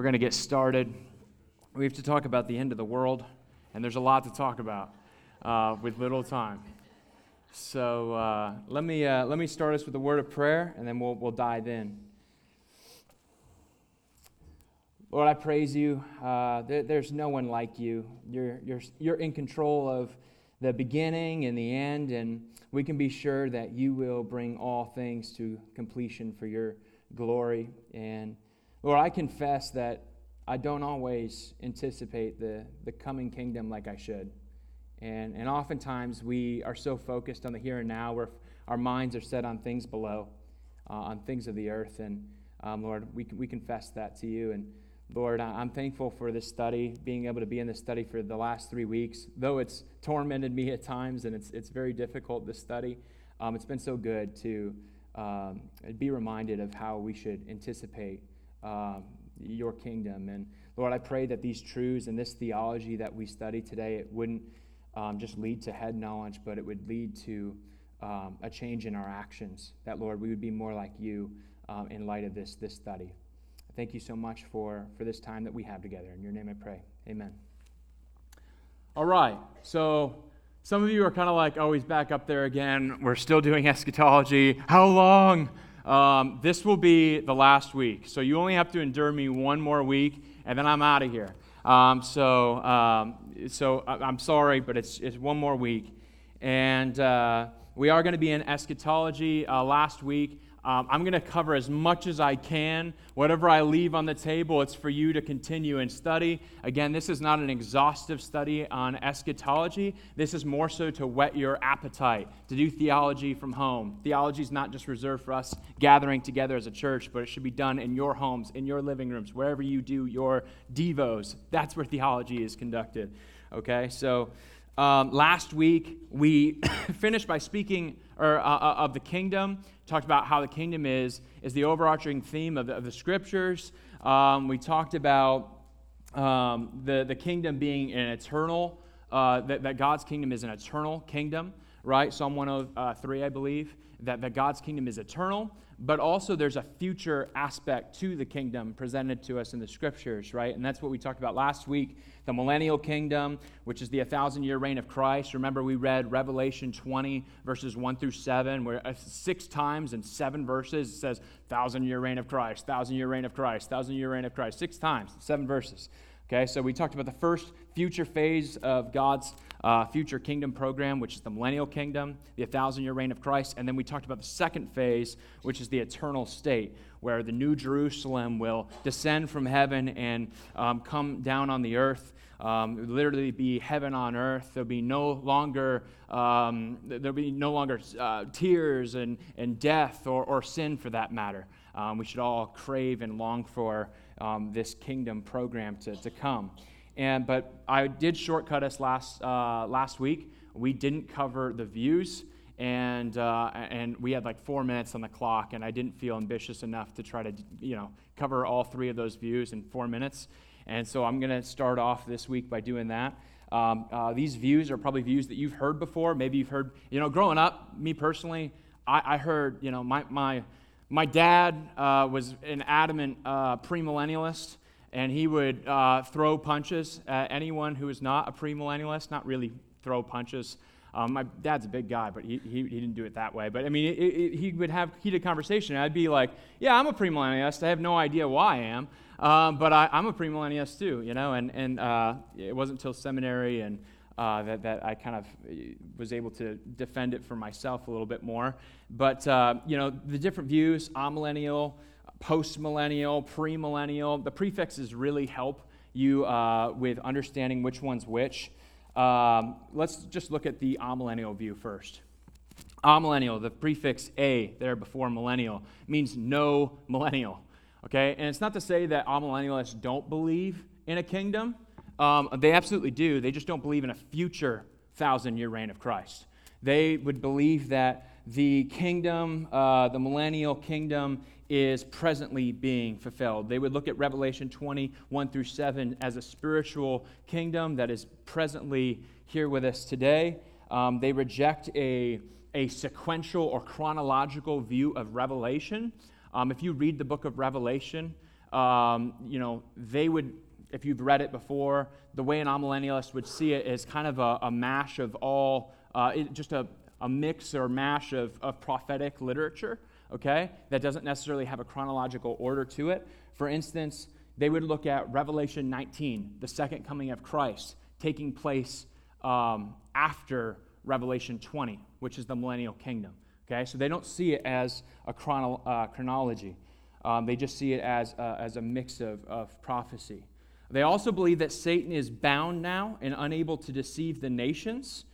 We're going to get started. We have to talk about the end of the world, and there's a lot to talk about uh, with little time. So uh, let, me, uh, let me start us with a word of prayer, and then we'll, we'll dive in. Lord, I praise you. Uh, there, there's no one like you. You're, you're, you're in control of the beginning and the end, and we can be sure that you will bring all things to completion for your glory. And Lord, I confess that I don't always anticipate the, the coming kingdom like I should. And, and oftentimes we are so focused on the here and now where our minds are set on things below, uh, on things of the earth. And um, Lord, we, we confess that to you. And Lord, I'm thankful for this study, being able to be in this study for the last three weeks. Though it's tormented me at times and it's, it's very difficult, this study, um, it's been so good to um, be reminded of how we should anticipate um, your kingdom. And Lord, I pray that these truths and this theology that we study today, it wouldn't um, just lead to head knowledge, but it would lead to um, a change in our actions. That, Lord, we would be more like you um, in light of this, this study. Thank you so much for, for this time that we have together. In your name I pray. Amen. All right. So some of you are kind of like, oh, he's back up there again. We're still doing eschatology. How long? Um, this will be the last week. So you only have to endure me one more week, and then I'm out of here. Um, so, um, so I'm sorry, but it's, it's one more week. And uh, we are going to be in eschatology uh, last week. Um, I'm going to cover as much as I can. Whatever I leave on the table, it's for you to continue and study. Again, this is not an exhaustive study on eschatology. This is more so to whet your appetite to do theology from home. Theology is not just reserved for us gathering together as a church, but it should be done in your homes, in your living rooms, wherever you do your devos. That's where theology is conducted. Okay, so um, last week we finished by speaking or, uh, uh, of the kingdom talked about how the kingdom is, is the overarching theme of the, of the scriptures. Um, we talked about um, the, the kingdom being an eternal, uh, that, that God's kingdom is an eternal kingdom, right? Psalm 103, I believe, that, that God's kingdom is eternal but also there's a future aspect to the kingdom presented to us in the scriptures, right? And that's what we talked about last week the millennial kingdom, which is the 1,000 year reign of Christ. Remember, we read Revelation 20, verses 1 through 7, where uh, six times in seven verses it says, 1,000 year reign of Christ, 1,000 year reign of Christ, 1,000 year reign of Christ. Six times, seven verses. Okay, so we talked about the first future phase of God's uh, future kingdom program, which is the millennial kingdom, the 1,000 year reign of Christ. And then we talked about the second phase, which is the eternal state, where the new Jerusalem will descend from heaven and um, come down on the earth. Um, literally be heaven on earth. There'll be no longer um, there'll be no longer uh, tears and, and death or, or sin for that matter. Um, we should all crave and long for um, this kingdom program to, to come. And, but I did shortcut us last, uh, last week. We didn't cover the views, and, uh, and we had like four minutes on the clock, and I didn't feel ambitious enough to try to you know, cover all three of those views in four minutes. And so I'm going to start off this week by doing that. Um, uh, these views are probably views that you've heard before. Maybe you've heard, you know, growing up, me personally, I, I heard, you know, my, my my dad uh, was an adamant uh, premillennialist, and he would uh, throw punches at anyone who was not a premillennialist, not really throw punches. Um, my dad's a big guy, but he, he, he, didn't do it that way. But I mean, it, it, he would have heated conversation. I'd be like, Yeah, I'm a premillennialist. I have no idea why I am, um, but I, am a premillennialist too, you know. And, and uh, it wasn't until seminary and uh, that, that I kind of uh, was able to defend it for myself a little bit more. But, uh, you know, the different views, amillennial, post-millennial, premillennial, the prefixes really help you uh, with understanding which one's which. Um, let's just look at the amillennial view first. Amillennial, the prefix a there before millennial, means no millennial. Okay? And it's not to say that amillennialists don't believe in a kingdom. Um, they absolutely do. They just don't believe in a future thousand year reign of Christ. They would believe that the kingdom, uh, the millennial kingdom, is presently being fulfilled. They would look at Revelation 21 through 7 as a spiritual kingdom that is presently here with us today. Um, they reject a, a sequential or chronological view of Revelation. Um, if you read the book of Revelation, um, you know, they would, if you've read it before, the way an amillennialist would see it is kind of a, a mash of all, uh, it, just a, a mix or mash of, of prophetic literature, okay, that doesn't necessarily have a chronological order to it. For instance, they would look at Revelation 19, the second coming of Christ, taking place um, after Revelation 20, which is the millennial kingdom. Okay, so they don't see it as a chrono- uh, chronology. Um, they just see it as, as a mix of, of prophecy. They also believe that Satan is bound now and unable to deceive the nations.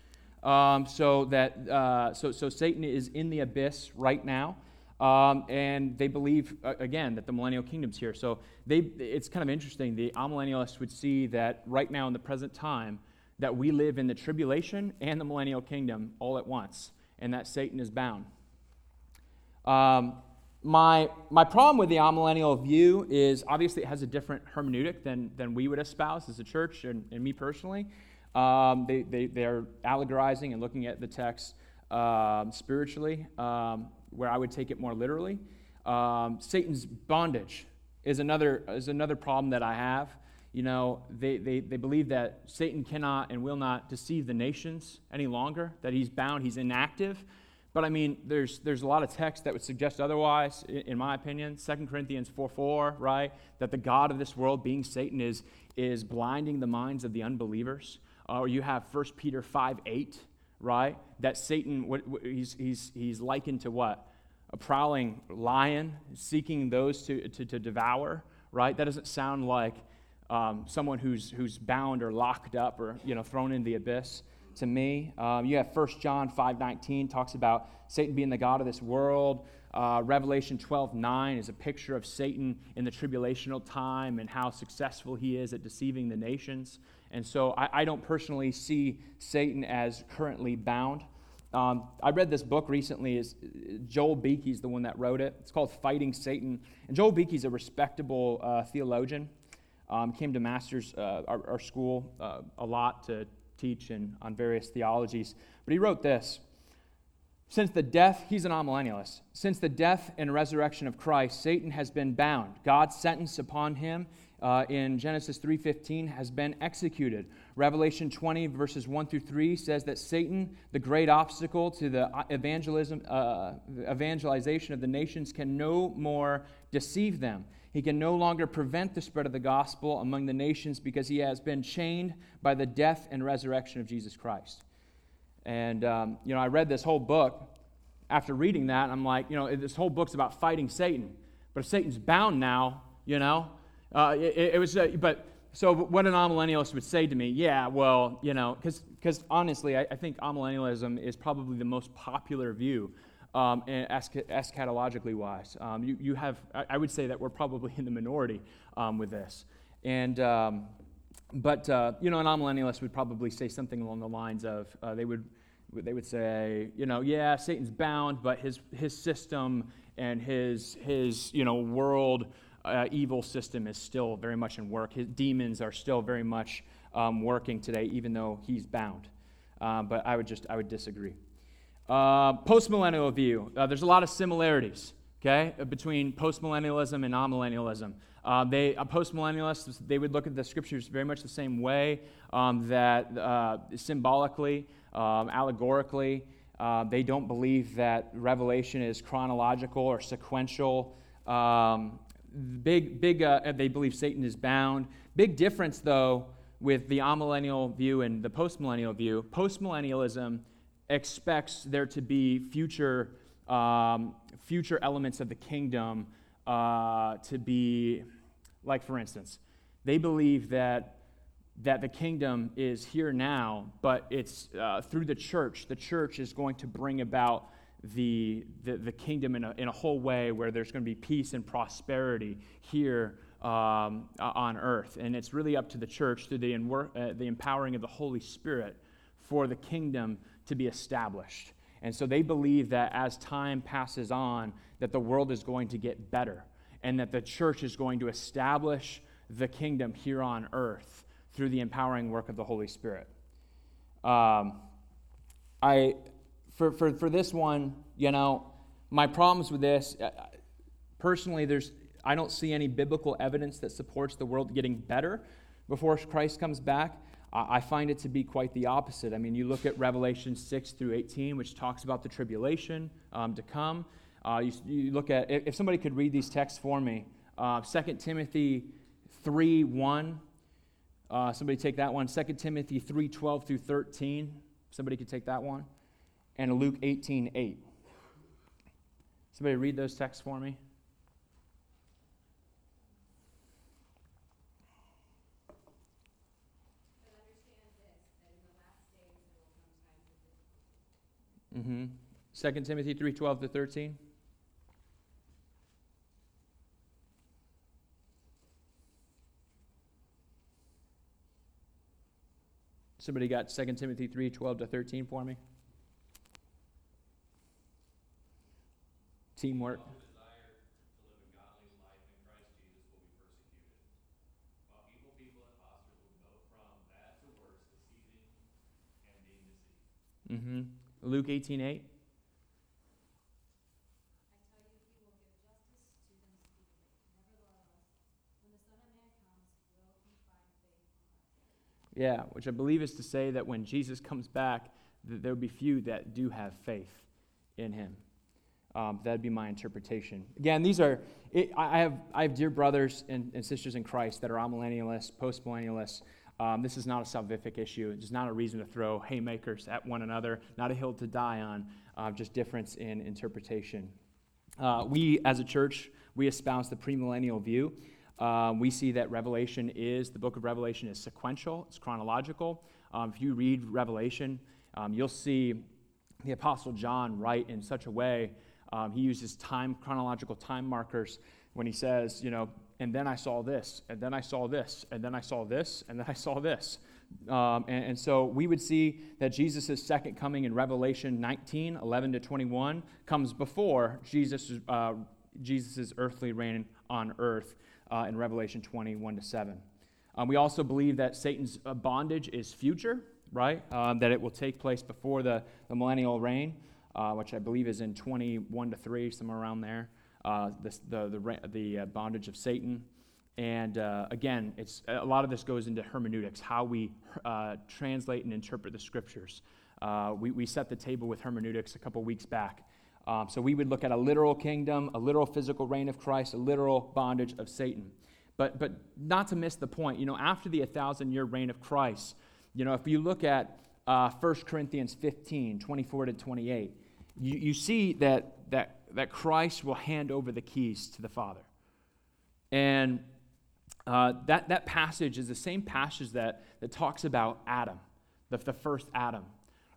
Um, so that uh, so, so Satan is in the abyss right now. Um, and they believe uh, again that the millennial kingdom's here. So they, it's kind of interesting. The amillennialists would see that right now in the present time that we live in the tribulation and the millennial kingdom all at once, and that Satan is bound. Um, my, my problem with the amillennial view is obviously it has a different hermeneutic than, than we would espouse as a church and, and me personally. Um, they, they, they're allegorizing and looking at the text um, spiritually, um, where I would take it more literally. Um, Satan's bondage is another, is another problem that I have. You know, they, they, they believe that Satan cannot and will not deceive the nations any longer, that he's bound, he's inactive. But I mean, there's, there's a lot of text that would suggest otherwise, in my opinion. 2 Corinthians 4 4, right? That the God of this world, being Satan, is, is blinding the minds of the unbelievers. Uh, or you have 1 Peter 5 8, right? That Satan, what, what, he's, he's, he's likened to what? A prowling lion seeking those to, to, to devour, right? That doesn't sound like um, someone who's, who's bound or locked up or you know, thrown in the abyss to me. Um, you have 1 John 5.19 talks about Satan being the God of this world. Uh, Revelation 12.9 is a picture of Satan in the tribulational time and how successful he is at deceiving the nations. And so I, I don't personally see Satan as currently bound. Um, I read this book recently. Is Joel Beeke's the one that wrote it. It's called Fighting Satan. And Joel Beeke's a respectable uh, theologian. Um, came to Masters, uh, our, our, school, uh, a lot to teach and on various theologies. But he wrote this Since the death, he's an amillennialist. Since the death and resurrection of Christ, Satan has been bound. God's sentence upon him uh, in Genesis 3:15 has been executed. Revelation 20 verses 1 through 3 says that Satan, the great obstacle to the evangelism, uh, evangelization of the nations, can no more deceive them. He can no longer prevent the spread of the gospel among the nations because he has been chained by the death and resurrection of Jesus Christ. And, um, you know, I read this whole book. After reading that, I'm like, you know, this whole book's about fighting Satan. But if Satan's bound now, you know, uh, it, it, was, uh, but so what an amillennialist would say to me, yeah, well, you know, because honestly, I, I think amillennialism is probably the most popular view um, eschatologically wise. Um, you, you have, I would say that we're probably in the minority um, with this. And, um, but, uh, you know, an amillennialist would probably say something along the lines of, uh, they, would, they would say, you know, yeah, Satan's bound, but his, his system and his, his you know, world uh, evil system is still very much in work. His demons are still very much um, working today, even though he's bound. Um, but I would just, I would disagree. Uh, postmillennial view. Uh, there's a lot of similarities, okay, between postmillennialism and amillennialism. Uh, they, uh, postmillennialists, they would look at the scriptures very much the same way, um, that uh, symbolically, um, allegorically, uh, they don't believe that revelation is chronological or sequential. Um, big, big, uh, they believe Satan is bound. Big difference, though, with the amillennial view and the postmillennial view. Postmillennialism expects there to be future, um, future elements of the kingdom uh, to be, like for instance, they believe that that the kingdom is here now, but it's uh, through the church. The church is going to bring about the, the, the, kingdom in a, in a whole way where there's going to be peace and prosperity here um, on earth. And it's really up to the church through the, uh, the empowering of the Holy Spirit for the kingdom to be established. And so they believe that as time passes on, that the world is going to get better and that the church is going to establish the kingdom here on earth through the empowering work of the Holy Spirit. Um, I, for, for, for this one, you know, my problems with this, personally, there's, I don't see any biblical evidence that supports the world getting better before Christ comes back. I find it to be quite the opposite. I mean, you look at Revelation 6 through 18, which talks about the tribulation um, to come. Uh, you, you, look at, if somebody could read these texts for me, uh, 2 Timothy 3 1. Uh, somebody take that one. 2 Timothy 3 12 through 13. Somebody could take that one. And Luke 18 8. Somebody read those texts for me. Mm-hmm. 2 Timothy 3 12 to 13. Somebody got 2 Timothy 3 12 to 13 for me? Teamwork. Mm-hmm. Luke 18 8. Yeah, which I believe is to say that when Jesus comes back, there will be few that do have faith in him. Um, that'd be my interpretation. Again, these are, it, I, have, I have dear brothers and, and sisters in Christ that are amillennialists, postmillennialists. Um, this is not a salvific issue. It's not a reason to throw haymakers at one another, not a hill to die on, uh, just difference in interpretation. Uh, we, as a church, we espouse the premillennial view. Uh, we see that Revelation is, the book of Revelation is sequential, it's chronological. Um, if you read Revelation, um, you'll see the Apostle John write in such a way, um, he uses time, chronological time markers when he says, you know, and then I saw this, and then I saw this, and then I saw this, and then I saw this. Um, and, and, so we would see that Jesus' second coming in Revelation 19, 11 to 21, comes before Jesus' uh, Jesus' earthly reign on earth uh, in Revelation 21 to 7. Um, we also believe that Satan's uh, bondage is future, right? Um, that it will take place before the, the millennial reign, uh, which I believe is in 21 to 3, somewhere around there uh, the, the, the, the, uh, bondage of Satan. And uh, again, it's, a lot of this goes into hermeneutics, how we uh, translate and interpret the scriptures. Uh, we, we set the table with hermeneutics a couple weeks back. Um, so we would look at a literal kingdom, a literal physical reign of Christ, a literal bondage of Satan. But, but not to miss the point, you know, after the 1,000 year reign of Christ, you know, if you look at uh, 1 Corinthians 15, 24 to 28, you, you see that, that that Christ will hand over the keys to the Father. And uh, that, that passage is the same passage that, that talks about Adam, the, the first Adam,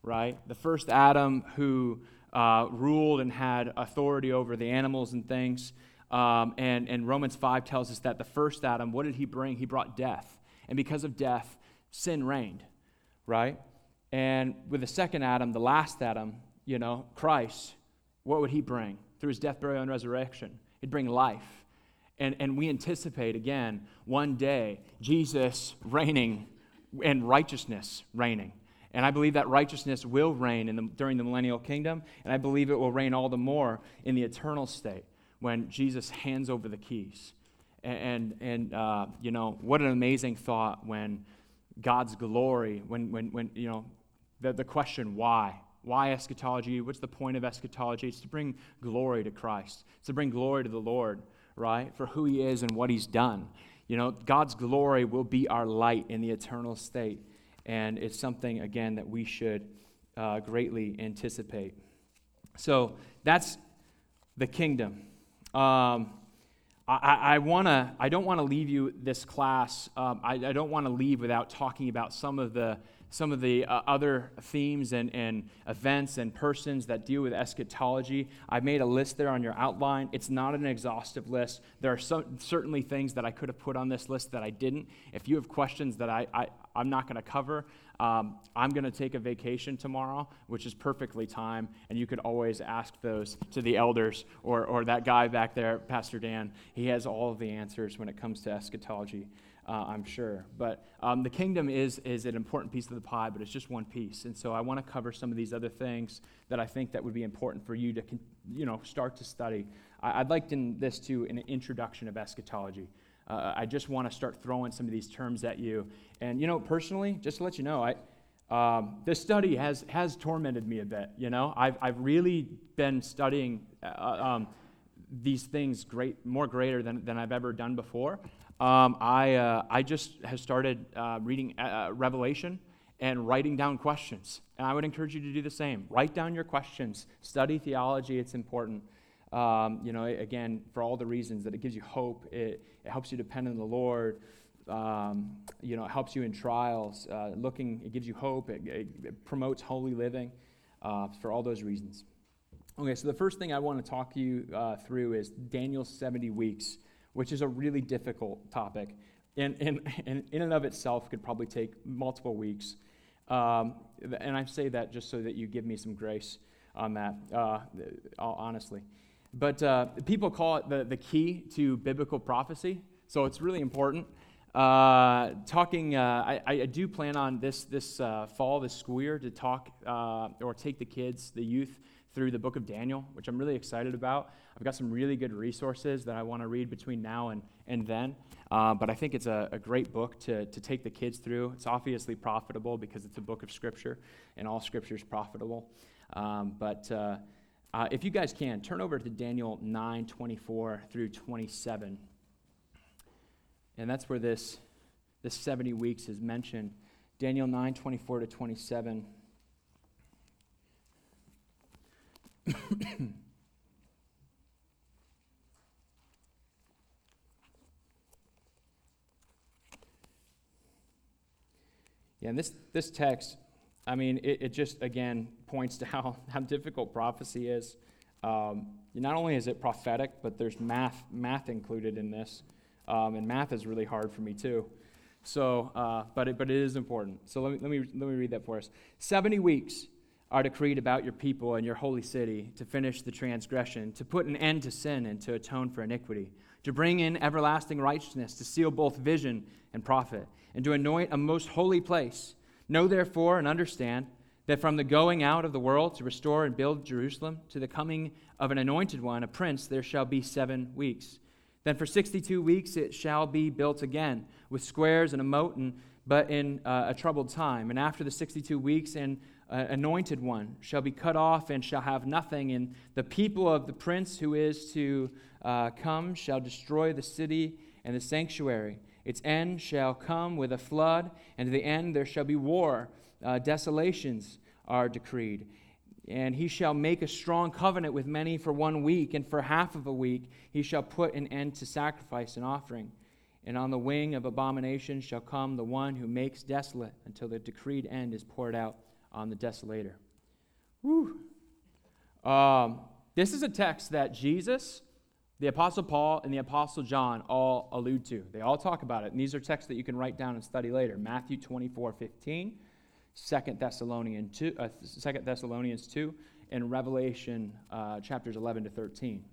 right? The first Adam who uh, ruled and had authority over the animals and things. Um, and, and Romans 5 tells us that the first Adam, what did he bring? He brought death. And because of death, sin reigned, right? And with the second Adam, the last Adam, you know, Christ, what would he bring? through his death, burial, and resurrection. He'd bring life. And, and we anticipate, again, one day, Jesus reigning and righteousness reigning. And I believe that righteousness will reign the, during the millennial kingdom, and I believe it will reign all the more in the eternal state when Jesus hands over the keys. And, and uh, you know, what an amazing thought when God's glory, when, when, when you know, the, the question, why? Why eschatology? What's the point of eschatology? It's to bring glory to Christ, it's to bring glory to the Lord, right? For who he is and what he's done. You know, God's glory will be our light in the eternal state. And it's something, again, that we should uh, greatly anticipate. So that's the kingdom. Um, I, I, wanna, I don't want to leave you this class. Um, I, I don't want to leave without talking about some of the some of the uh, other themes and, and events and persons that deal with eschatology. I made a list there on your outline. It's not an exhaustive list. There are some, certainly things that I could have put on this list that I didn't. If you have questions that I, I, I'm not going to cover, um, I'm going to take a vacation tomorrow, which is perfectly timed, and you could always ask those to the elders or, or that guy back there, Pastor Dan. He has all of the answers when it comes to eschatology uh, I'm sure. But um, the kingdom is, is an important piece of the pie, but it's just one piece. And so I want to cover some of these other things that I think that would be important for you to, you know, start to study I, would liken this to an introduction of eschatology. Uh, I just want to start throwing some of these terms at you. And, you know, personally, just to let you know, I, um, this study has, has tormented me a bit. You know, I've, I've really been studying uh, um, these things great, more greater than, than I've ever done before. Um, I, uh, I just have started uh, reading uh, Revelation and writing down questions. And I would encourage you to do the same. Write down your questions. Study theology, it's important. Um, you know, again, for all the reasons that it gives you hope, it, it helps you depend on the Lord. Um, you know, it helps you in trials. Uh, looking, it gives you hope. It, it, it promotes holy living. Uh, for all those reasons. Okay, so the first thing I want to talk you uh, through is Daniel's 70 weeks, which is a really difficult topic. And, and, and in and of itself could probably take multiple weeks. Um, and I say that just so that you give me some grace on that, uh, honestly. But uh, people call it the, the key to biblical prophecy, so it's really important. Uh, talking, uh, I, I, do plan on this, this uh, fall, this school year, to talk uh, or take the kids, the youth, through the book of Daniel, which I'm really excited about. I've got some really good resources that I want to read between now and, and then. Uh, but I think it's a, a, great book to, to take the kids through. It's obviously profitable because it's a book of Scripture, and all Scripture is profitable. Um, but uh, uh, if you guys can, turn over to Daniel 9 24 through 27. And that's where this, this 70 weeks is mentioned. Daniel 9 24 to 27. Yeah, and this, this text, I mean, it, it just, again, points to how, how difficult prophecy is. Um, not only is it prophetic, but there's math, math included in this. Um, and math is really hard for me, too. So, uh, but, it, but it is important. So let me, let, me, let me read that for us. 70 weeks are decreed about your people and your holy city to finish the transgression, to put an end to sin and to atone for iniquity, to bring in everlasting righteousness, to seal both vision and prophet, and to anoint a most holy place. Know therefore and understand that from the going out of the world to restore and build Jerusalem to the coming of an anointed one, a prince, there shall be seven weeks. Then for 62 weeks it shall be built again, with squares and a moat, and, but in uh, a troubled time. And after the 62 weeks, and uh, anointed one shall be cut off and shall have nothing, and the people of the prince who is to uh, come shall destroy the city and the sanctuary. Its end shall come with a flood, and to the end there shall be war. Uh, desolations are decreed. And he shall make a strong covenant with many for one week, and for half of a week he shall put an end to sacrifice and offering. And on the wing of abomination shall come the one who makes desolate until the decreed end is poured out on the desolator. Whew. Um, this is a text that Jesus, the Apostle Paul, and the Apostle John all allude to. They all talk about it. And these are texts that you can write down and study later Matthew 24 15, 2 Thessalonians 2, uh, 2 Thessalonians 2 and Revelation uh, chapters 11 to 13.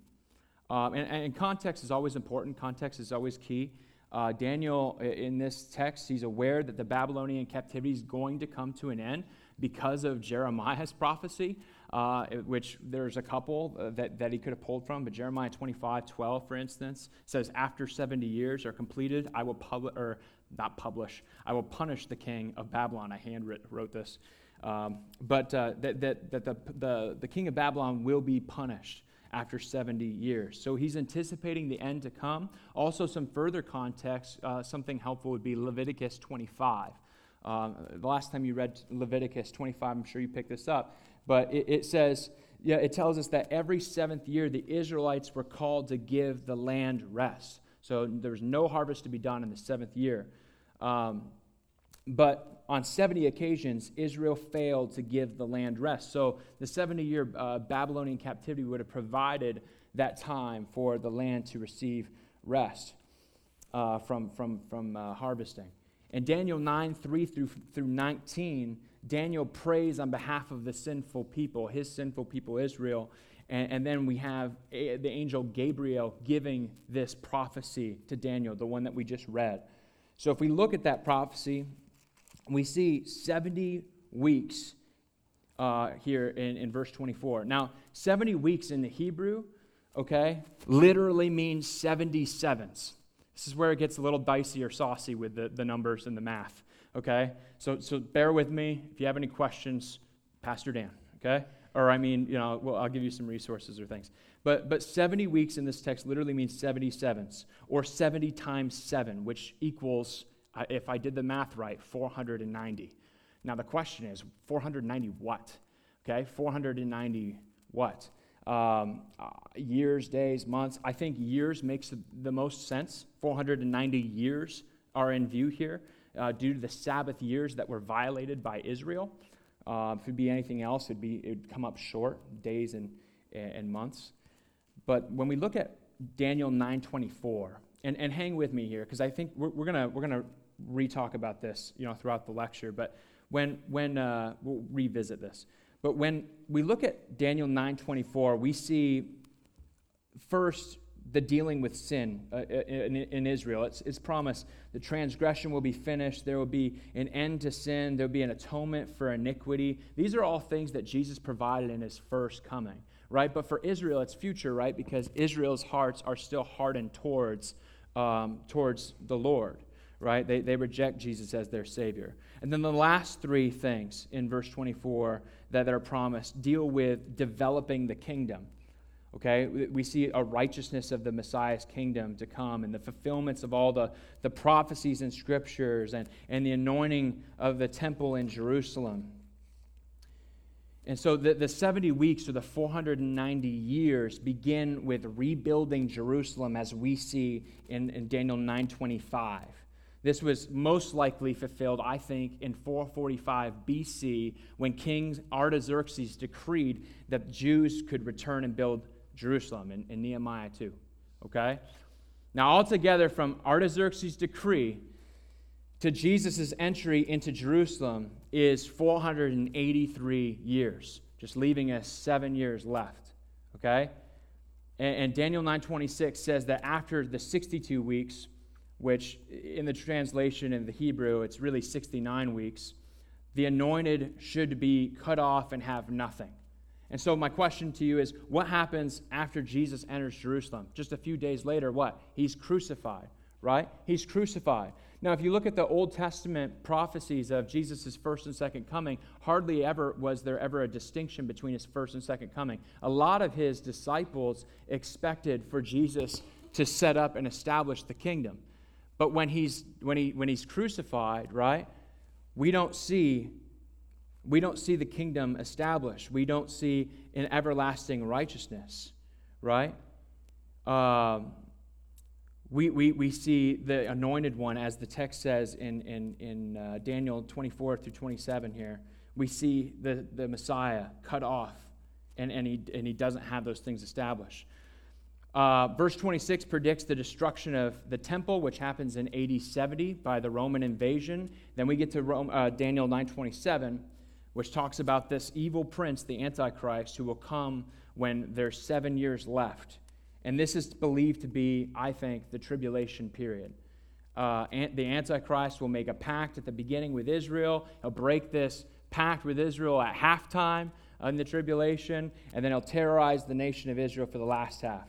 Um, and, and, context is always important, context is always key. Uh, Daniel, in this text, he's aware that the Babylonian captivity is going to come to an end because of Jeremiah's prophecy, uh, which there's a couple uh, that, that he could have pulled from, but Jeremiah 25, 12, for instance, says, After 70 years are completed, I will publish, or not publish, I will punish the king of Babylon. I hand wrote this. Um, but uh, that, that, that the, the, the king of Babylon will be punished after 70 years. So he's anticipating the end to come. Also, some further context, uh, something helpful would be Leviticus 25. Um, the last time you read Leviticus 25, I'm sure you picked this up, but it, it says, yeah, it tells us that every seventh year the Israelites were called to give the land rest. So there was no harvest to be done in the seventh year. Um, but on 70 occasions, Israel failed to give the land rest. So the 70 year uh, Babylonian captivity would have provided that time for the land to receive rest uh, from, from, from uh, harvesting. In Daniel 9, 3 through, through 19, Daniel prays on behalf of the sinful people, his sinful people, Israel. And, and then we have a, the angel Gabriel giving this prophecy to Daniel, the one that we just read. So if we look at that prophecy, we see 70 weeks uh, here in, in verse 24. Now, 70 weeks in the Hebrew okay, literally means 77s. This is where it gets a little dicey or saucy with the, the numbers and the math, okay? So, so bear with me. If you have any questions, Pastor Dan, okay? Or I mean, you know, well, I'll give you some resources or things. But, but 70 weeks in this text literally means 77s, or 70 times 7, which equals, if I did the math right, 490. Now the question is, 490 what? Okay, 490 what? um, uh, years, days, months. I think years makes the most sense. 490 years are in view here uh, due to the Sabbath years that were violated by Israel. Uh, if it'd be anything else, it'd, be, it'd come up short, days and, and months. But when we look at Daniel 9.24, and, and hang with me here, because I think we're, we're going we're gonna re-talk about this you know, throughout the lecture, but when, when uh, we'll revisit this. But when we look at Daniel 9:24, we see first the dealing with sin uh, in, in, Israel. It's, it's promised the transgression will be finished. There will be an end to sin. There will be an atonement for iniquity. These are all things that Jesus provided in his first coming, right? But for Israel, it's future, right? Because Israel's hearts are still hardened towards, um, towards the Lord right? They, they reject Jesus as their Savior. And then the last three things in verse 24 that, that are promised deal with developing the kingdom. Okay, we see a righteousness of the Messiah's kingdom to come and the fulfillments of all the, the prophecies and scriptures and, and the anointing of the temple in Jerusalem. And so the, the 70 weeks or the 490 years begin with rebuilding Jerusalem as we see in, in Daniel 925. This was most likely fulfilled, I think, in 445 BC when King Artaxerxes decreed that Jews could return and build Jerusalem and, in Nehemiah too. Okay? Now, altogether, from Artaxerxes' decree to Jesus' entry into Jerusalem is 483 years, just leaving us seven years left. Okay? And, and Daniel 9.26 says that after the 62 weeks, which in the translation in the Hebrew, it's really 69 weeks, the anointed should be cut off and have nothing. And so, my question to you is what happens after Jesus enters Jerusalem? Just a few days later, what? He's crucified, right? He's crucified. Now, if you look at the Old Testament prophecies of Jesus' first and second coming, hardly ever was there ever a distinction between his first and second coming. A lot of his disciples expected for Jesus to set up and establish the kingdom. But when he's, when he, when he's crucified, right, we don't see we don't see the kingdom established. We don't see an everlasting righteousness, right? Um, we, we, we see the anointed one, as the text says in, in, in uh, Daniel 24 through 27 here. We see the, the Messiah cut off, and, and, he, and he doesn't have those things established. Uh, verse 26 predicts the destruction of the temple, which happens in AD 70 by the Roman invasion. Then we get to Rome, uh, Daniel 9:27, which talks about this evil prince, the Antichrist, who will come when there's seven years left. And this is believed to be, I think, the tribulation period. Uh, the Antichrist will make a pact at the beginning with Israel. He'll break this pact with Israel at halftime in the tribulation, and then he'll terrorize the nation of Israel for the last half.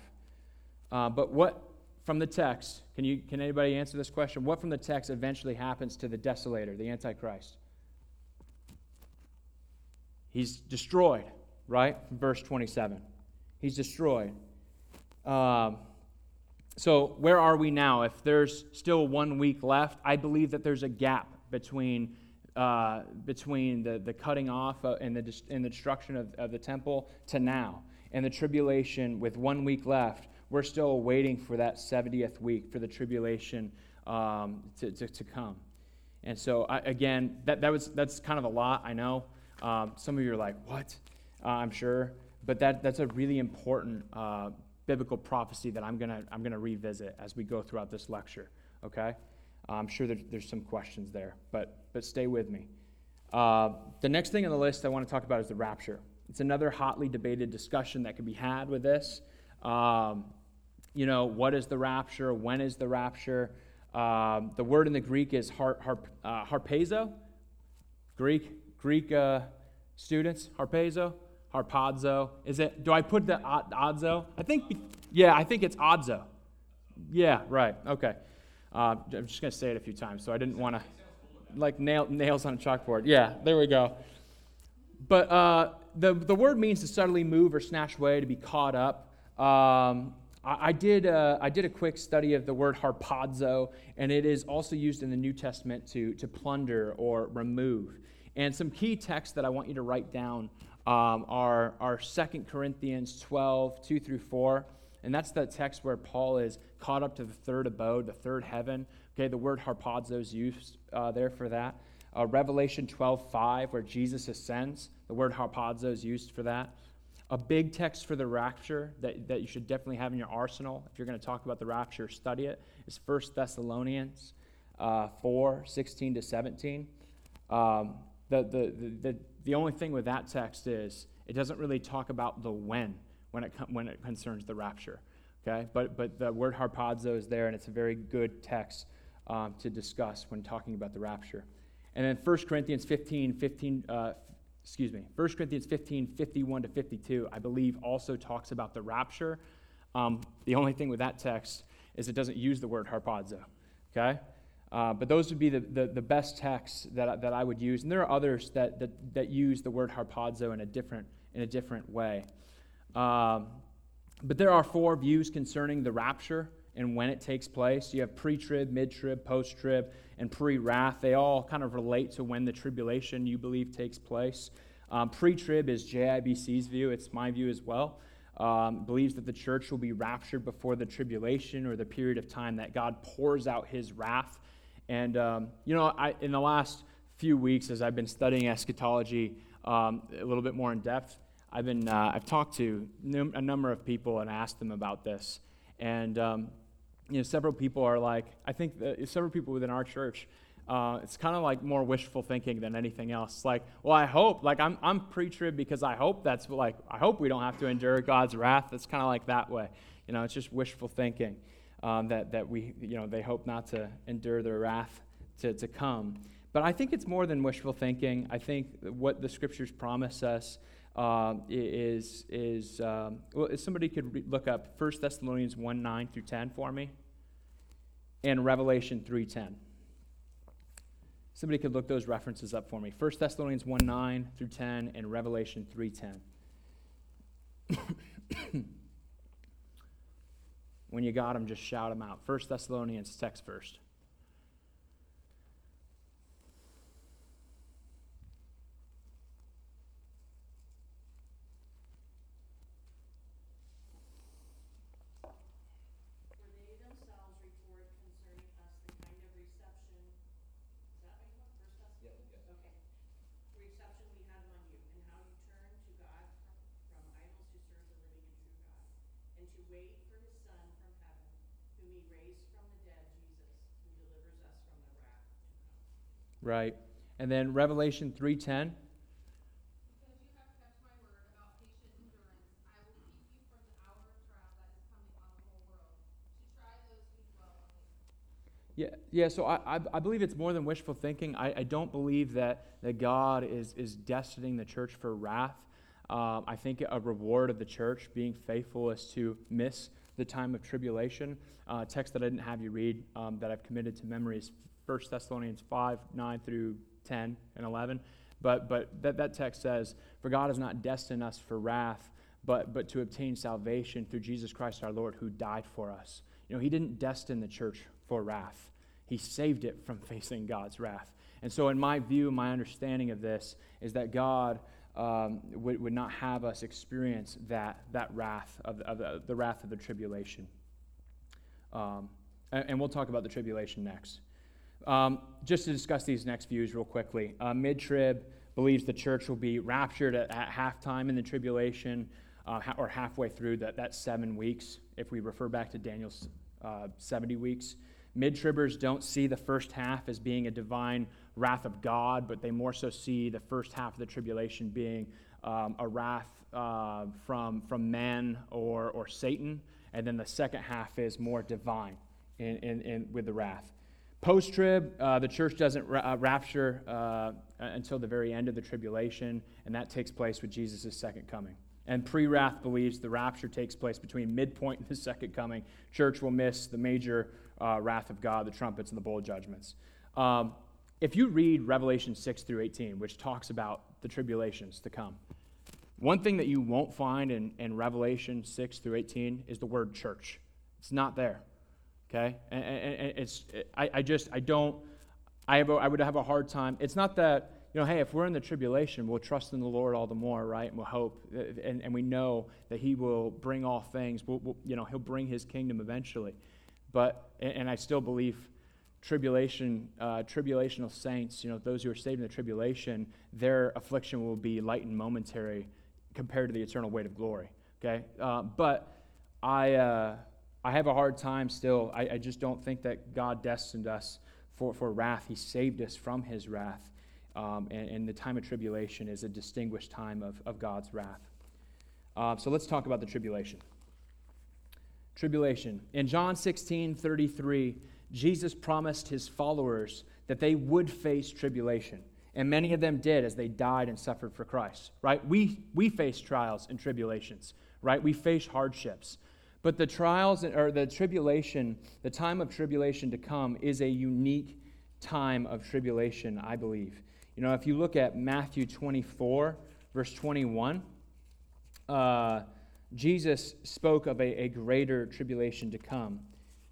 Uh, but what from the text, can, you, can anybody answer this question? What from the text eventually happens to the desolator, the Antichrist? He's destroyed, right? Verse 27. He's destroyed. Um, so, where are we now? If there's still one week left, I believe that there's a gap between, uh, between the, the cutting off uh, and, the, and the destruction of, of the temple to now, and the tribulation with one week left we're still waiting for that 70th week for the tribulation um, to, to, to, come. And so, I, again, that, that was, that's kind of a lot, I know. Um, some of you are like, what? Uh, I'm sure. But that, that's a really important uh, biblical prophecy that I'm going to I'm gonna revisit as we go throughout this lecture, okay? I'm sure there, there's some questions there, but, but stay with me. Uh, the next thing on the list I want to talk about is the rapture. It's another hotly debated discussion that can be had with this. Um, you know, what is the rapture? When is the rapture? Um, the word in the Greek is har, har, uh, harpazo. Greek, Greek uh, students, harpezo, harpazo. Is it? Do I put the odzo? I think. Yeah, I think it's odzo. Yeah, right. Okay. Uh, I'm just to say it a few times, so I didn't want to like nail, nails on a chalkboard. Yeah, there we go. But uh, the, the word means to suddenly move or snatch away, to be caught up. Um, I, I, did, uh, I did a quick study of the word harpazo, and it is also used in the New Testament to, to plunder or remove. And some key texts that I want you to write down um, are, are 2 Corinthians 12, 2 through 4. And that's the text where Paul is caught up to the third abode, the third heaven. Okay, the word harpazo is used uh, there for that. Uh, Revelation 12, 5, where Jesus ascends, the word harpazo is used for that. A big text for the rapture that, that you should definitely have in your arsenal if you're going to talk about the rapture, study it, is 1 Thessalonians uh, 4, 16 to 17. Um, the, the, the, the only thing with that text is it doesn't really talk about the when when it, when it concerns the rapture. Okay? But, but the word harpazo is there, and it's a very good text um, to discuss when talking about the rapture. And then 1 Corinthians 15, 15 uh, excuse me, 1 Corinthians 15, 51 to 52, I believe also talks about the rapture. Um, the only thing with that text is it doesn't use the word harpazo. Okay? Uh, but those would be the, the, the, best texts that, that I would use. And there are others that, that, that use the word harpazo in a different, in a different way. Um, but there are four views concerning the rapture and when it takes place. You have pre trib, mid trib, post trib, and pre wrath. They all kind of relate to when the tribulation you believe takes place. Um, pre trib is JIBC's view, it's my view as well. Um, believes that the church will be raptured before the tribulation or the period of time that God pours out his wrath and, um, you know, I, in the last few weeks, as I've been studying eschatology um, a little bit more in depth, I've, been, uh, I've talked to num- a number of people and asked them about this. And, um, you know, several people are like, I think several people within our church, uh, it's kind of like more wishful thinking than anything else. Like, well, I hope, like, I'm, I'm pre trib because I hope that's like, I hope we don't have to endure God's wrath. It's kind of like that way. You know, it's just wishful thinking um, that, that we, you know, they hope not to endure their wrath to, to come. But I think it's more than wishful thinking. I think what the scriptures promise us uh, is, is um, well, if somebody could re- look up 1 Thessalonians 1 9 through 10 for me and Revelation 3.10. Somebody could look those references up for me. 1 Thessalonians 1 9 through 10 and Revelation 3.10. When you got them, just shout them out. First Thessalonians text first. Right. And then Revelation 3:10. Yeah, yeah. So I, I, believe it's more than wishful thinking. I, I don't believe that, that God is, is destining the church for wrath. Um, I think a reward of the church being faithful is to miss the time of tribulation. Uh, text that I didn't have you read um, that I've committed to memory is 1 Thessalonians 5, 9 through 10 and 11. But, but that, that text says, For God has not destined us for wrath, but, but to obtain salvation through Jesus Christ our Lord, who died for us. You know, He didn't destine the church for wrath, He saved it from facing God's wrath. And so, in my view, my understanding of this is that God um, would, would not have us experience that, that wrath, of, of the, the wrath of the tribulation. Um, and, and we'll talk about the tribulation next. Um, just to discuss these next views real quickly. Uh, believes the church will be raptured at, at halftime in the tribulation uh, ha- or halfway through that, that seven weeks, if we refer back to Daniel's uh, 70 weeks. Mid tribbers don't see the first half as being a divine wrath of God, but they more so see the first half of the tribulation being um, a wrath uh, from, from man or, or Satan, and then the second half is more divine in, in, in with the wrath. Post trib, uh, the church doesn't ra- uh, rapture uh, until the very end of the tribulation, and that takes place with Jesus' second coming. And pre wrath believes the rapture takes place between midpoint and the second coming. Church will miss the major uh, wrath of God, the trumpets, and the bowl judgments. Um, if you read Revelation 6 through 18, which talks about the tribulations to come, one thing that you won't find in, in Revelation 6 through 18 is the word church. It's not there. Okay? And, and, and it's, I, I just, I don't, I, have a, I would have a hard time. It's not that, you know, hey, if we're in the tribulation, we'll trust in the Lord all the more, right? And we'll hope, and, and we know that He will bring all things. We'll, we'll, you know, He'll bring His kingdom eventually. But, and I still believe tribulation, uh, tribulational saints, you know, those who are saved in the tribulation, their affliction will be light and momentary compared to the eternal weight of glory. Okay? Uh, but I, uh, I have a hard time still. I, I, just don't think that God destined us for, for wrath. He saved us from his wrath. Um, and, and, the time of tribulation is a distinguished time of, of God's wrath. Uh, so let's talk about the tribulation. Tribulation. In John 16 33, Jesus promised his followers that they would face tribulation. And many of them did as they died and suffered for Christ, right? We, we face trials and tribulations, right? We face hardships. But the trials or the tribulation, the time of tribulation to come is a unique time of tribulation, I believe. You know, if you look at Matthew 24, verse 21, uh, Jesus spoke of a, a greater tribulation to come.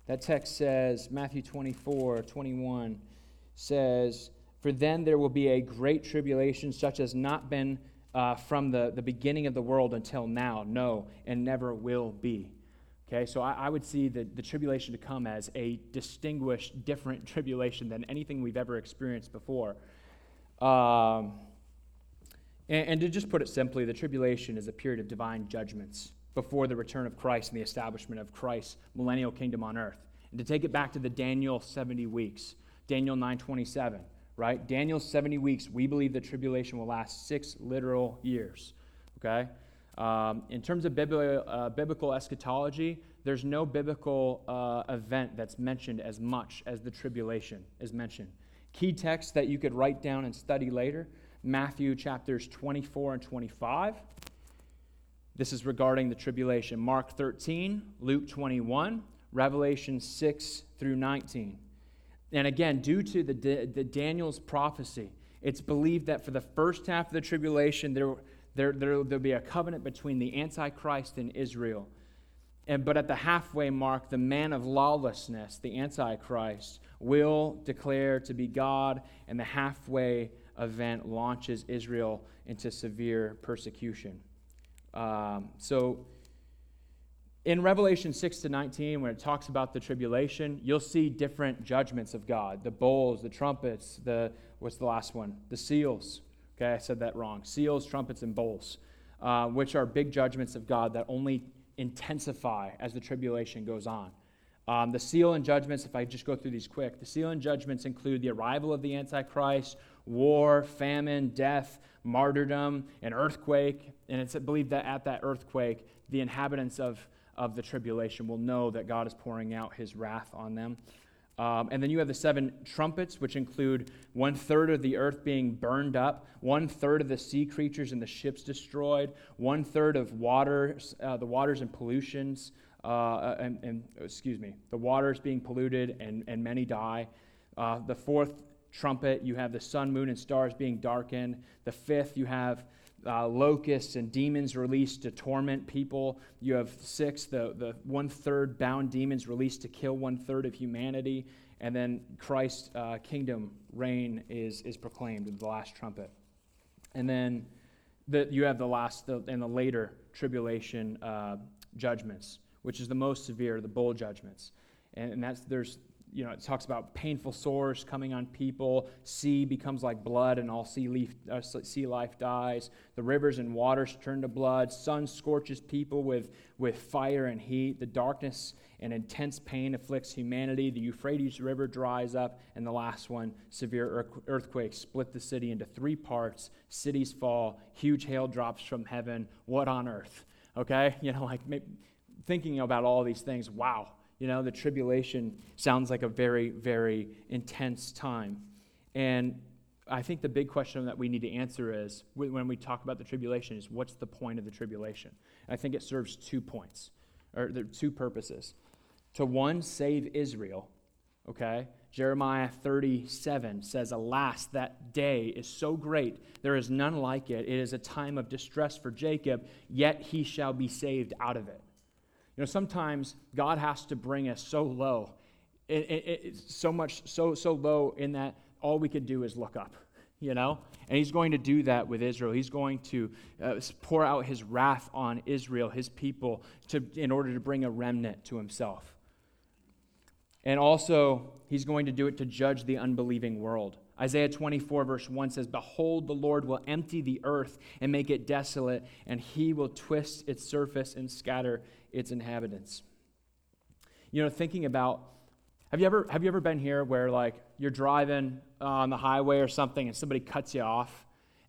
That text says, Matthew 24, 21 says, For then there will be a great tribulation, such as not been uh, from the, the beginning of the world until now, no, and never will be. Okay, so I, I would see the, the tribulation to come as a distinguished, different tribulation than anything we've ever experienced before. Um, and, and to just put it simply, the tribulation is a period of divine judgments before the return of Christ and the establishment of Christ's millennial kingdom on earth. And to take it back to the Daniel 70 weeks, Daniel 927, right? Daniel's 70 weeks, we believe the tribulation will last six literal years, okay? Um, in terms of biblical, uh, biblical eschatology, there's no biblical uh, event that's mentioned as much as the tribulation is mentioned. Key texts that you could write down and study later Matthew chapters 24 and 25. This is regarding the tribulation. Mark 13, Luke 21, Revelation 6 through 19. And again, due to the, the Daniel's prophecy, it's believed that for the first half of the tribulation, there, there, there, there'll be a covenant between the Antichrist and Israel. And, but at the halfway mark, the man of lawlessness, the Antichrist, will declare to be God, and the halfway event launches Israel into severe persecution. Um, so, in Revelation 6 to 19, when it talks about the tribulation, you'll see different judgments of God the bowls, the trumpets, the, what's the last one? The seals. Okay, I said that wrong. Seals, trumpets, and bowls, uh, which are big judgments of God that only intensify as the tribulation goes on. Um, the seal and judgments, if I just go through these quick, the seal and judgments include the arrival of the Antichrist, war, famine, death, martyrdom, an earthquake. And it's believed that at that earthquake, the inhabitants of, of the tribulation will know that God is pouring out his wrath on them. Um, and then you have the seven trumpets, which include one third of the earth being burned up, one third of the sea creatures and the ships destroyed, one third of waters, uh, the waters and pollutions, uh, and, and, excuse me, the waters being polluted and, and many die. Uh, the fourth trumpet, you have the sun, moon, and stars being darkened. The fifth, you have uh, locusts and demons released to torment people. You have six, the, the one third bound demons released to kill one third of humanity. And then Christ's uh, kingdom reign is, is proclaimed in the last trumpet. And then the, you have the last the, and the later tribulation uh, judgments, which is the most severe, the bowl judgments. And, and that's, there's you know, it talks about painful sores coming on people. Sea becomes like blood, and all sea, leaf, uh, sea life dies. The rivers and waters turn to blood. Sun scorches people with, with fire and heat. The darkness and intense pain afflicts humanity. The Euphrates River dries up. And the last one, severe earthquakes split the city into three parts. Cities fall. Huge hail drops from heaven. What on earth? Okay? You know, like thinking about all these things, wow You know, the tribulation sounds like a very, very intense time. And I think the big question that we need to answer is when we talk about the tribulation is what's the point of the tribulation? I think it serves two points, or two purposes. To one, save Israel, okay? Jeremiah 37 says, Alas, that day is so great, there is none like it. It is a time of distress for Jacob, yet he shall be saved out of it. You know, sometimes God has to bring us so low, it, it, it, so much, so, so low in that all we could do is look up, you know? And he's going to do that with Israel. He's going to uh, pour out his wrath on Israel, his people, to, in order to bring a remnant to himself. And also, he's going to do it to judge the unbelieving world. Isaiah 24, verse 1 says, Behold, the Lord will empty the earth and make it desolate, and he will twist its surface and scatter its inhabitants. You know, thinking about, have you ever, have you ever been here where, like, you're driving on the highway or something and somebody cuts you off?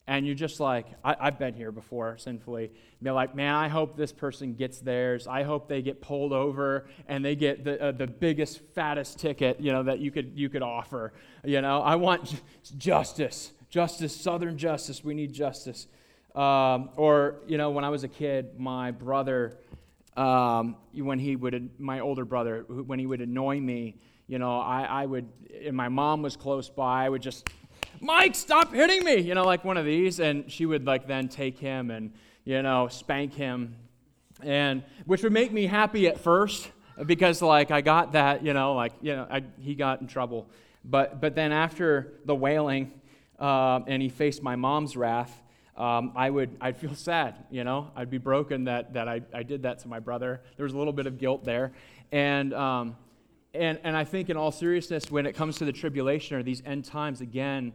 and you're just like, I, have been here before sinfully. Be like, man, I hope this person gets theirs. I hope they get pulled over and they get the, uh, the biggest, fattest ticket, you know, that you could, you could offer. You know, I want justice, justice, Southern justice. We need justice. Um, or, you know, when I was a kid, my brother, um, when he would, my older brother, when he would annoy me, you know, I, I would, and my mom was close by, I would just Mike, stop hitting me, you know, like one of these. And she would like then take him and, you know, spank him. And which would make me happy at first because like I got that, you know, like, you know, I, he got in trouble. But, but then after the wailing uh, and he faced my mom's wrath, um, I would I'd feel sad, you know. I'd be broken that, that I, I did that to my brother. There was a little bit of guilt there. And, um, and, and I think, in all seriousness, when it comes to the tribulation or these end times, again,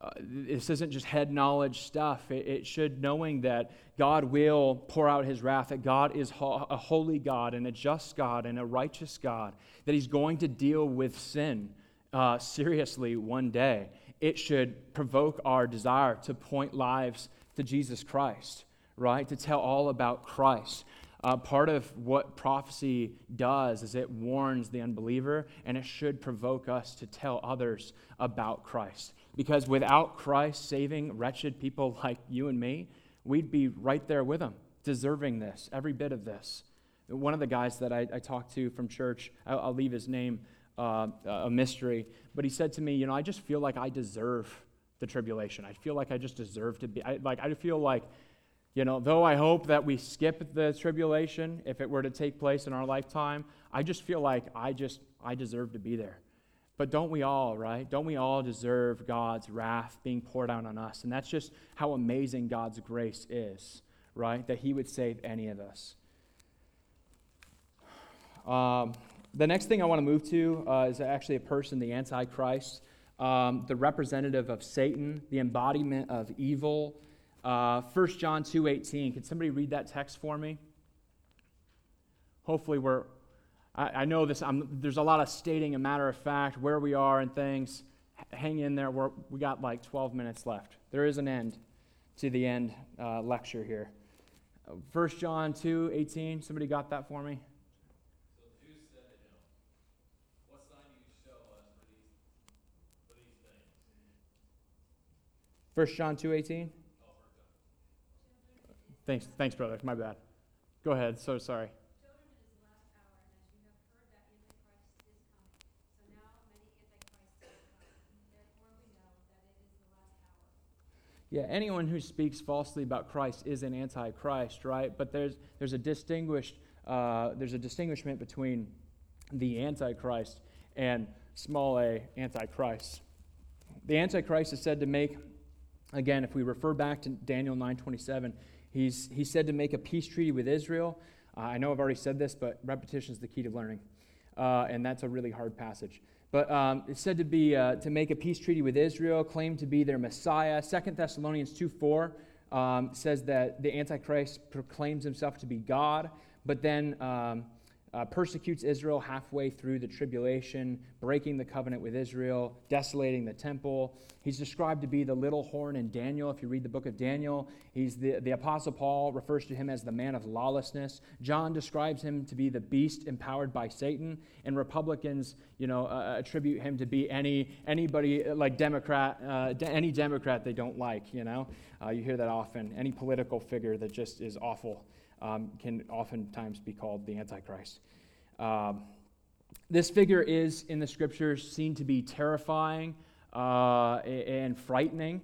uh, this isn't just head knowledge stuff. It, it, should, knowing that God will pour out his wrath, that God is ho- a holy God and a just God and a righteous God, that he's going to deal with sin uh, seriously one day. It should provoke our desire to point lives to Jesus Christ, right? To tell all about Christ. Uh, part of what prophecy does is it warns the unbeliever, and it should provoke us to tell others about Christ. Because without Christ saving wretched people like you and me, we'd be right there with them, deserving this, every bit of this. One of the guys that I, I talked to from church, I'll, I'll leave his name uh, a mystery, but he said to me, You know, I just feel like I deserve the tribulation. I feel like I just deserve to be, I, like, I feel like you know, though I hope that we skip the tribulation if it were to take place in our lifetime, I just feel like I just I deserve to be there. But don't we all, right? Don't we all deserve God's wrath being poured out on us? And that's just how amazing God's grace is, right? That He would save any of us. Um, the next thing I want to move to uh, is actually a person, the Antichrist, um, the representative of Satan, the embodiment of evil. Uh, 1 John 2.18. Can somebody read that text for me? Hopefully we're, I, I know this, I'm, there's a lot of stating a matter of fact, where we are and things. Hang in there. We're, we got like 12 minutes left. There is an end to the end uh, lecture here. 1 John 2.18. Somebody got that for me? First John 2.18? Thanks, thanks, brother. My bad. Go ahead. So sorry. Yeah, anyone who speaks falsely about Christ is an antichrist, right? But there's there's a distinguished uh, there's a distinguishment between the antichrist and small a antichrist. The antichrist is said to make, again, if we refer back to Daniel 9:27, He's, he said to make a peace treaty with Israel. Uh, I know I've already said this, but repetition is the key to learning. Uh, and that's a really hard passage. But um, it's said to be uh, to make a peace treaty with Israel, claim to be their Messiah. Second Thessalonians 2 4 um, says that the Antichrist proclaims himself to be God. But then um, uh, persecutes Israel halfway through the tribulation, breaking the covenant with Israel, desolating the temple. He's described to be the little horn in Daniel. If you read the book of Daniel, he's the, the Apostle Paul refers to him as the man of lawlessness. John describes him to be the beast empowered by Satan, and Republicans, you know, uh, attribute him to be any anybody uh, like Democrat, uh, de- any Democrat they don't like. You know, uh, you hear that often. Any political figure that just is awful um, can oftentimes be called the Antichrist. Um, this figure is in the scriptures seen to be terrifying uh, and frightening.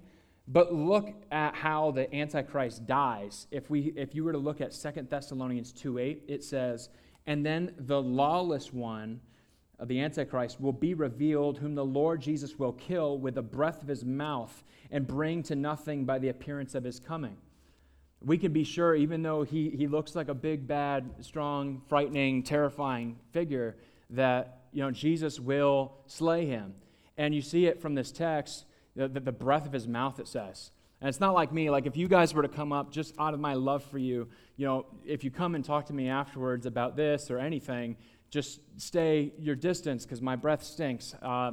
But look at how the Antichrist dies. If, we, if you were to look at 2 Thessalonians 2 8, it says, And then the lawless one the Antichrist will be revealed, whom the Lord Jesus will kill with the breath of his mouth and bring to nothing by the appearance of his coming we can be sure, even though he, he looks like a big, bad, strong, frightening, terrifying figure, that you know, Jesus will slay him. And you see it from this text, the, the, breath of his mouth, it says. And it's not like me, like if you guys were to come up just out of my love for you, you know, if you come and talk to me afterwards about this or anything, just stay your distance because my breath stinks. Uh,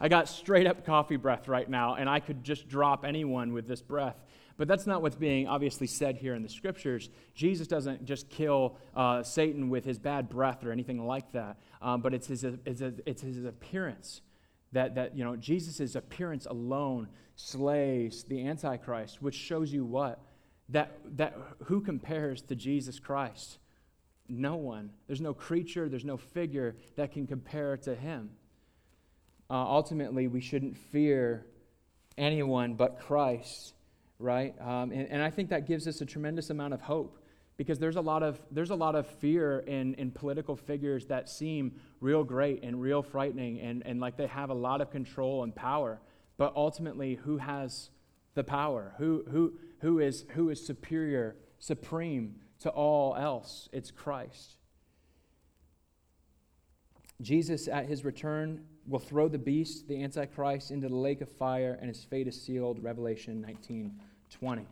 I got straight up coffee breath right now, and I could just drop anyone with this breath. But that's not what's being obviously said here in the scriptures. Jesus doesn't just kill uh, Satan with his bad breath or anything like that, um, but it's his, it's, his, it's his appearance. That, that, you know, Jesus' appearance alone slays the Antichrist, which shows you what? That, that who compares to Jesus Christ? No one. There's no creature, there's no figure that can compare to him. Uh, ultimately, we shouldn't fear anyone but Christ right? Um, and, and I think that gives us a tremendous amount of hope because there's a lot of, there's a lot of fear in, in political figures that seem real great and real frightening and, and like they have a lot of control and power. But ultimately, who has the power? Who, who, who, is, who is superior, supreme to all else? It's Christ. Jesus, at his return, will throw the beast, the Antichrist, into the lake of fire, and his fate is sealed. Revelation 19 20.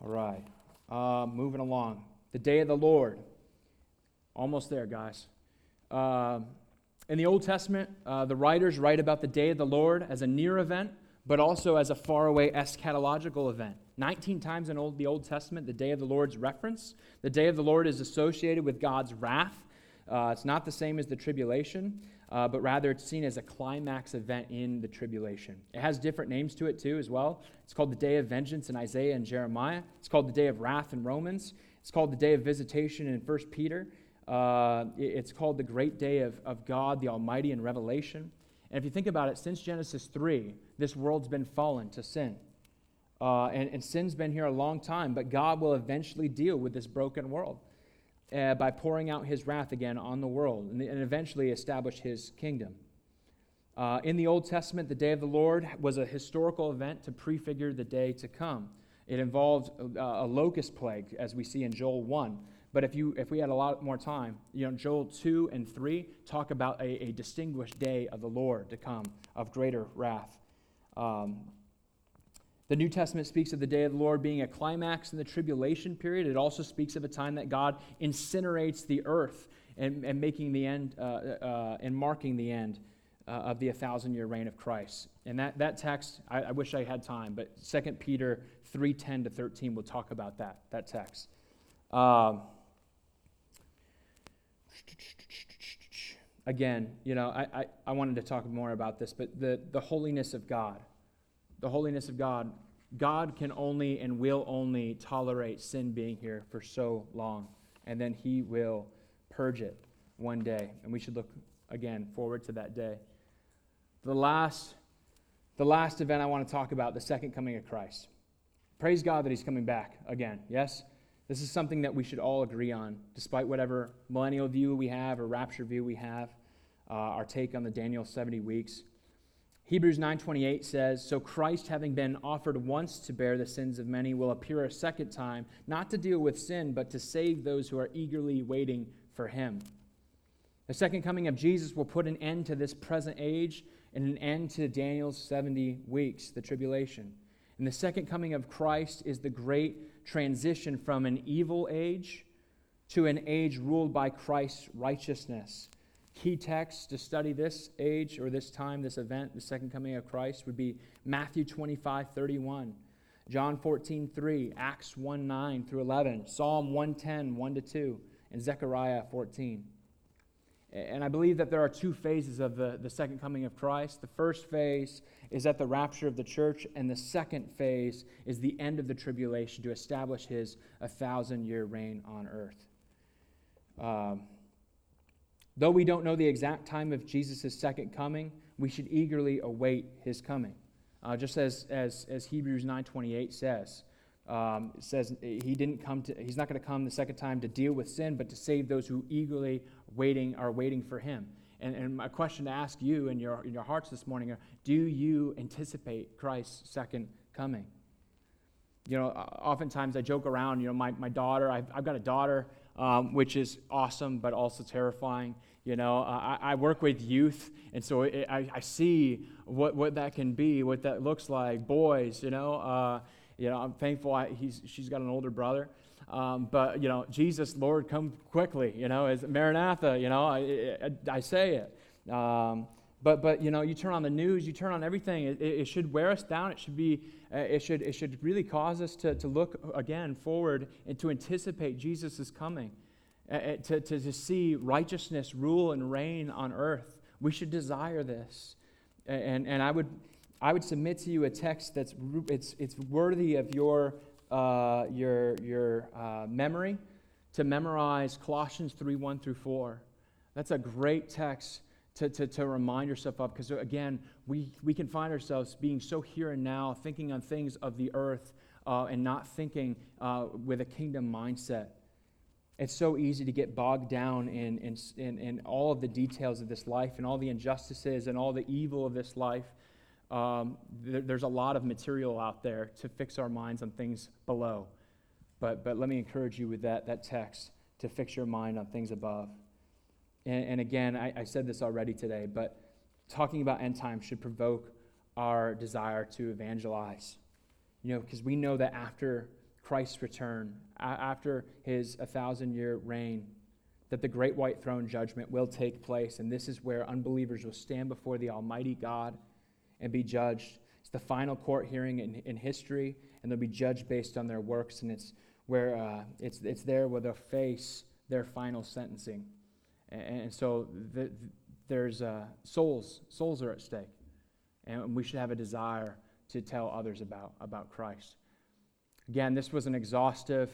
All right. Uh, moving along. The day of the Lord. Almost there, guys. Uh, in the Old Testament, uh, the writers write about the day of the Lord as a near event, but also as a faraway eschatological event. 19 times in old, the Old Testament, the day of the Lord's reference. The day of the Lord is associated with God's wrath. Uh, it's not the same as the tribulation uh, but rather it's seen as a climax event in the tribulation. It has different names to it too, as well. It's called the day of vengeance in Isaiah and Jeremiah. It's called the day of wrath in Romans. It's called the day of visitation in 1 Peter. Uh, it's called the great day of, of God, the Almighty, in Revelation. And if you think about it, since Genesis 3, this world's been fallen to sin. Uh, and, and sin's been here a long time, but God will eventually deal with this broken world uh, by pouring out his wrath again on the world and, and eventually establish his kingdom. Uh, in the Old Testament, the day of the Lord was a historical event to prefigure the day to come. It involved a, a locust plague, as we see in Joel 1. But if, you, if we had a lot more time, you know, Joel 2 and 3 talk about a, a distinguished day of the Lord to come, of greater wrath. Um, the New Testament speaks of the day of the Lord being a climax in the tribulation period. It also speaks of a time that God incinerates the earth and, and making the end uh, uh, and marking the end uh, of the thousand year reign of Christ. And that, that text, I, I, wish I had time, but 2 Peter 3:10 to 13 will talk about that, that text. Um, again, you know, I, I, I wanted to talk more about this, but the, the holiness of God the holiness of God, God can only and will only tolerate sin being here for so long, and then He will purge it one day. And we should look again forward to that day. The last, the last event I want to talk about, the second coming of Christ. Praise God that He's coming back again. Yes? This is something that we should all agree on, despite whatever millennial view we have or rapture view we have, uh, our take on the Daniel 70 weeks. Hebrews 9:28 says, "So Christ having been offered once to bear the sins of many will appear a second time, not to deal with sin, but to save those who are eagerly waiting for him." The second coming of Jesus will put an end to this present age and an end to Daniel's 70 weeks, the tribulation. And the second coming of Christ is the great transition from an evil age to an age ruled by Christ's righteousness. Key texts to study this age or this time, this event, the second coming of Christ, would be Matthew 25, 31, John 14, 3, Acts 1, 9 through 11, Psalm 110, 1 to 2, and Zechariah 14. And I believe that there are two phases of the, the second coming of Christ. The first phase is at the rapture of the church, and the second phase is the end of the tribulation to establish his a thousand year reign on earth. Um, though we don't know the exact time of Jesus' second coming, we should eagerly await his coming. Uh, just as, as, as Hebrews 9.28 says. Um, it says he didn't come to, he's not going to come the second time to deal with sin, but to save those who eagerly waiting are waiting for him. And, and my question to ask you in your, in your hearts this morning are do you anticipate Christ's second coming? You know, oftentimes I joke around, you know, my, my daughter, I've, I've got a daughter, um, which is awesome, but also terrifying. You know, uh, I, I, work with youth, and so it, I, I, see what, what that can be, what that looks like. Boys, you know, uh, you know, I'm thankful I, he's, she's got an older brother. Um, but, you know, Jesus, Lord, come quickly, you know, as Maranatha, you know, I, I, I say it. Um, but, but, you know, you turn on the news, you turn on everything, it, it should wear us down. It should be, uh, it should, it should really cause us to, to look again forward and to anticipate Jesus coming, uh, uh, to, to, to see righteousness rule and reign on earth. We should desire this. And, and I, would, I would submit to you a text that's it's, it's worthy of your uh, your, your uh, memory to memorize Colossians 3 1 through 4. That's a great text to, to, to remind yourself of because, again, we, we can find ourselves being so here and now, thinking on things of the earth uh, and not thinking uh, with a kingdom mindset. It's so easy to get bogged down in, in, in, in all of the details of this life and all the injustices and all the evil of this life um, there, there's a lot of material out there to fix our minds on things below. But, but let me encourage you with that, that text to fix your mind on things above. And, and again, I, I said this already today, but talking about end times should provoke our desire to evangelize. You know, because we know that after Christ's return, after his a thousand year reign, that the great white throne judgment will take place. And this is where unbelievers will stand before the Almighty God and be judged. It's the final court hearing in, in history, and they'll be judged based on their works, and it's where uh, it's, it's there where they'll face their final sentencing. And, and so the, there's uh, souls, souls are at stake, and we should have a desire to tell others about, about Christ. Again, this was an exhaustive.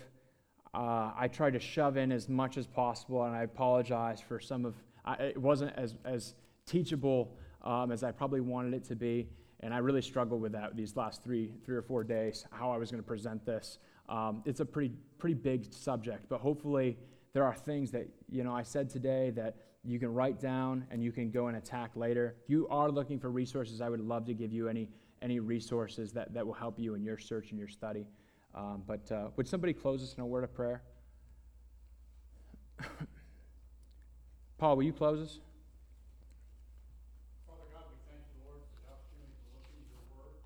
Uh, I tried to shove in as much as possible, and I apologize for some of. I, it wasn't as as teachable um, as I probably wanted it to be. And I really struggled with that these last three, three or four days, how I was going to present this. Um, it's a pretty, pretty big subject, but hopefully there are things that, you know, I said today that you can write down and you can go and attack later. If you are looking for resources, I would love to give you any, any resources that, that will help you in your search and your study. Um, but uh, would somebody close us in a word of prayer? Paul, will you close us?